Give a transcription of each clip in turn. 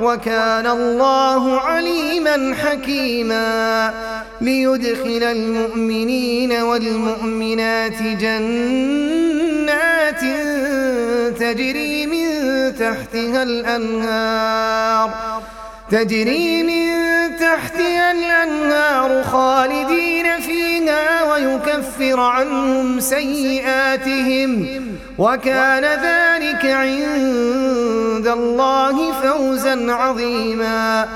وكان الله عليما حكيما ليدخل المؤمنين والمؤمنات جنات تجري من تحتها الأنهار تجري من تحتها الأنهار خالدين فيها ويكفر عنهم سيئاتهم وكان ذلك عند الله فوزا عظيما.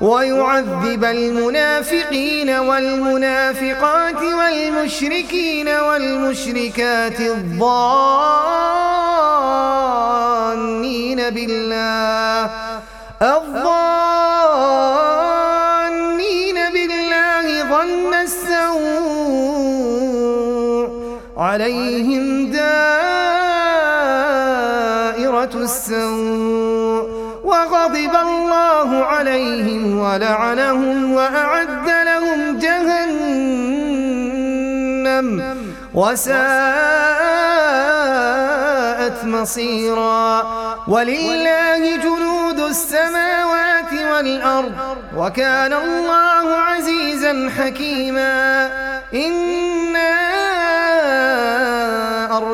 ويعذب المنافقين والمنافقات والمشركين والمشركات الظانين بالله. الظانين بالله ظن السوء. عليهم دائرة السوء وغضب الله عليهم ولعنهم وأعد لهم جهنم وساءت مصيرا ولله جنود السماوات والأرض وكان الله عزيزا حكيما إنا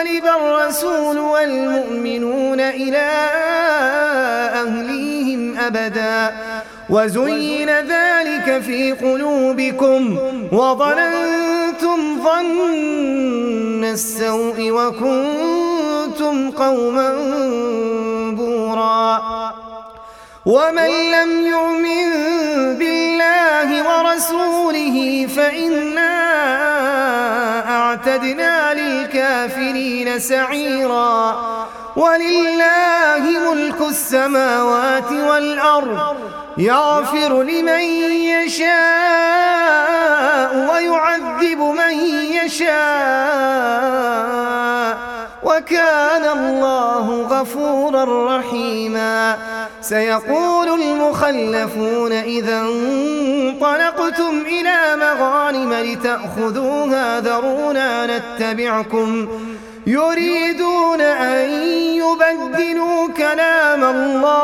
ينقلب الرسول والمؤمنون إلى أهليهم أبدا. وزين ذلك في قلوبكم وظننتم ظن السوء وكنتم قوما بورا. ومن لم يؤمن بالله ورسوله فإنا أعتدنا سعيرا. ولله ملك السماوات والأرض يغفر لمن يشاء ويعذب من يشاء. وكان الله غفورا رحيما. سيقول المخلفون إذا انطلقتم إلى مغانم لتأخذوها ذرونا نتبعكم. يريدون أن يبدلوا كلام الله.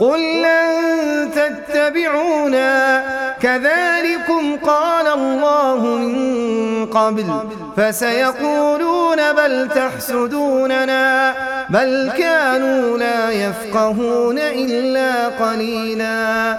قل لن تتبعونا. كذلكم قال الله من قبل. فسيقولون بل تحسدوننا. بل كانوا لا يفقهون إلا قليلا.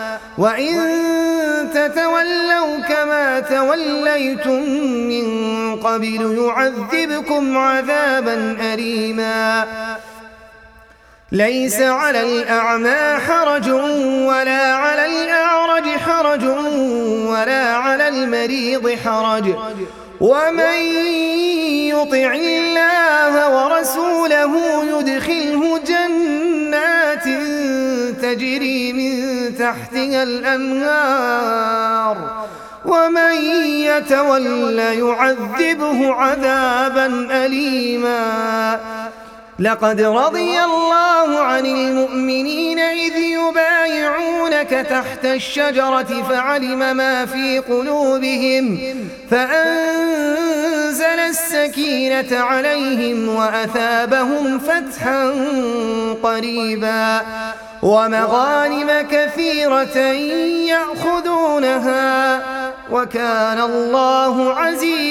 وإن تتولوا كما توليتم من قبل يعذبكم عذابا أليما ليس على الأعمى حرج ولا على الأعرج حرج ولا على المريض حرج ومن يطع الله ورسوله يدخله جنات تجري تحتها الأنهار ومن يتول يعذبه عذابا أليما. لقد رضي الله عن المؤمنين إذ يبايعونك تحت الشجرة فعلم ما في قلوبهم فأنزل السكينة عليهم وأثابهم فتحا قريبا. ومغانم كثيرة يأخذونها وكان الله عزيزا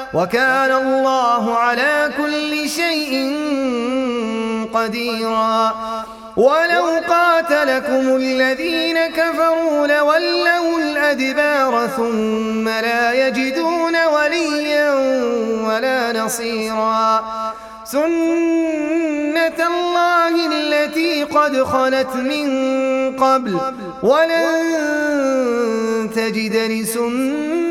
وكان الله على كل شيء قديرا. ولو قاتلكم الذين كفروا لولوا الأدبار ثم لا يجدون وليا ولا نصيرا. سنة الله التي قد خلت من قبل. ولن تجد لسنة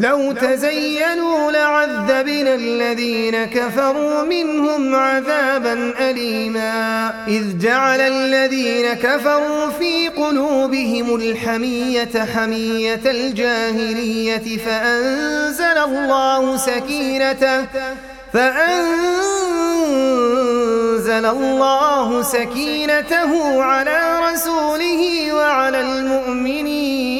لو تزينوا لعذبنا الذين كفروا منهم عذابا أليما. إذ جعل الذين كفروا في قلوبهم الحمية حمية الجاهلية. فأنزل الله سكينته. فأنزل الله سكينته على رسوله وعلى المؤمنين.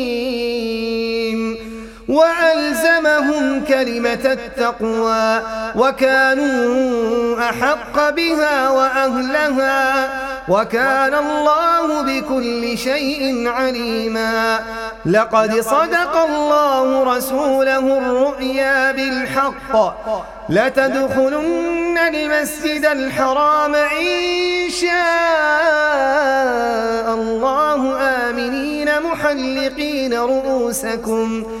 وألزمهم كلمة التقوى وكانوا أحق بها وأهلها وكان الله بكل شيء عليما. لقد صدق الله رسوله الرؤيا بالحق. لتدخلن المسجد الحرام إن شاء الله آمنين محلقين رؤوسكم.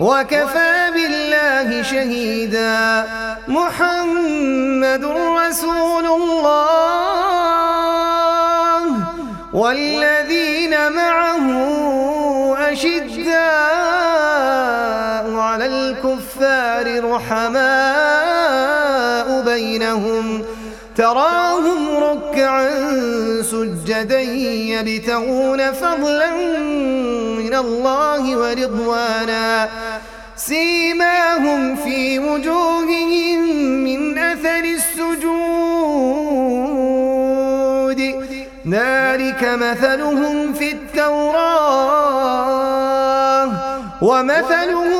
وكفى بالله شهيدا. محمد رسول الله. والذين معه أشداء على الكفار رحماء بينهم. تراهم ركعا سجدا يبتغون فضلا الله ورضوانا. سيماهم في وجوههم من أثر السجود. ذلك مثلهم في التوراة. ومثلهم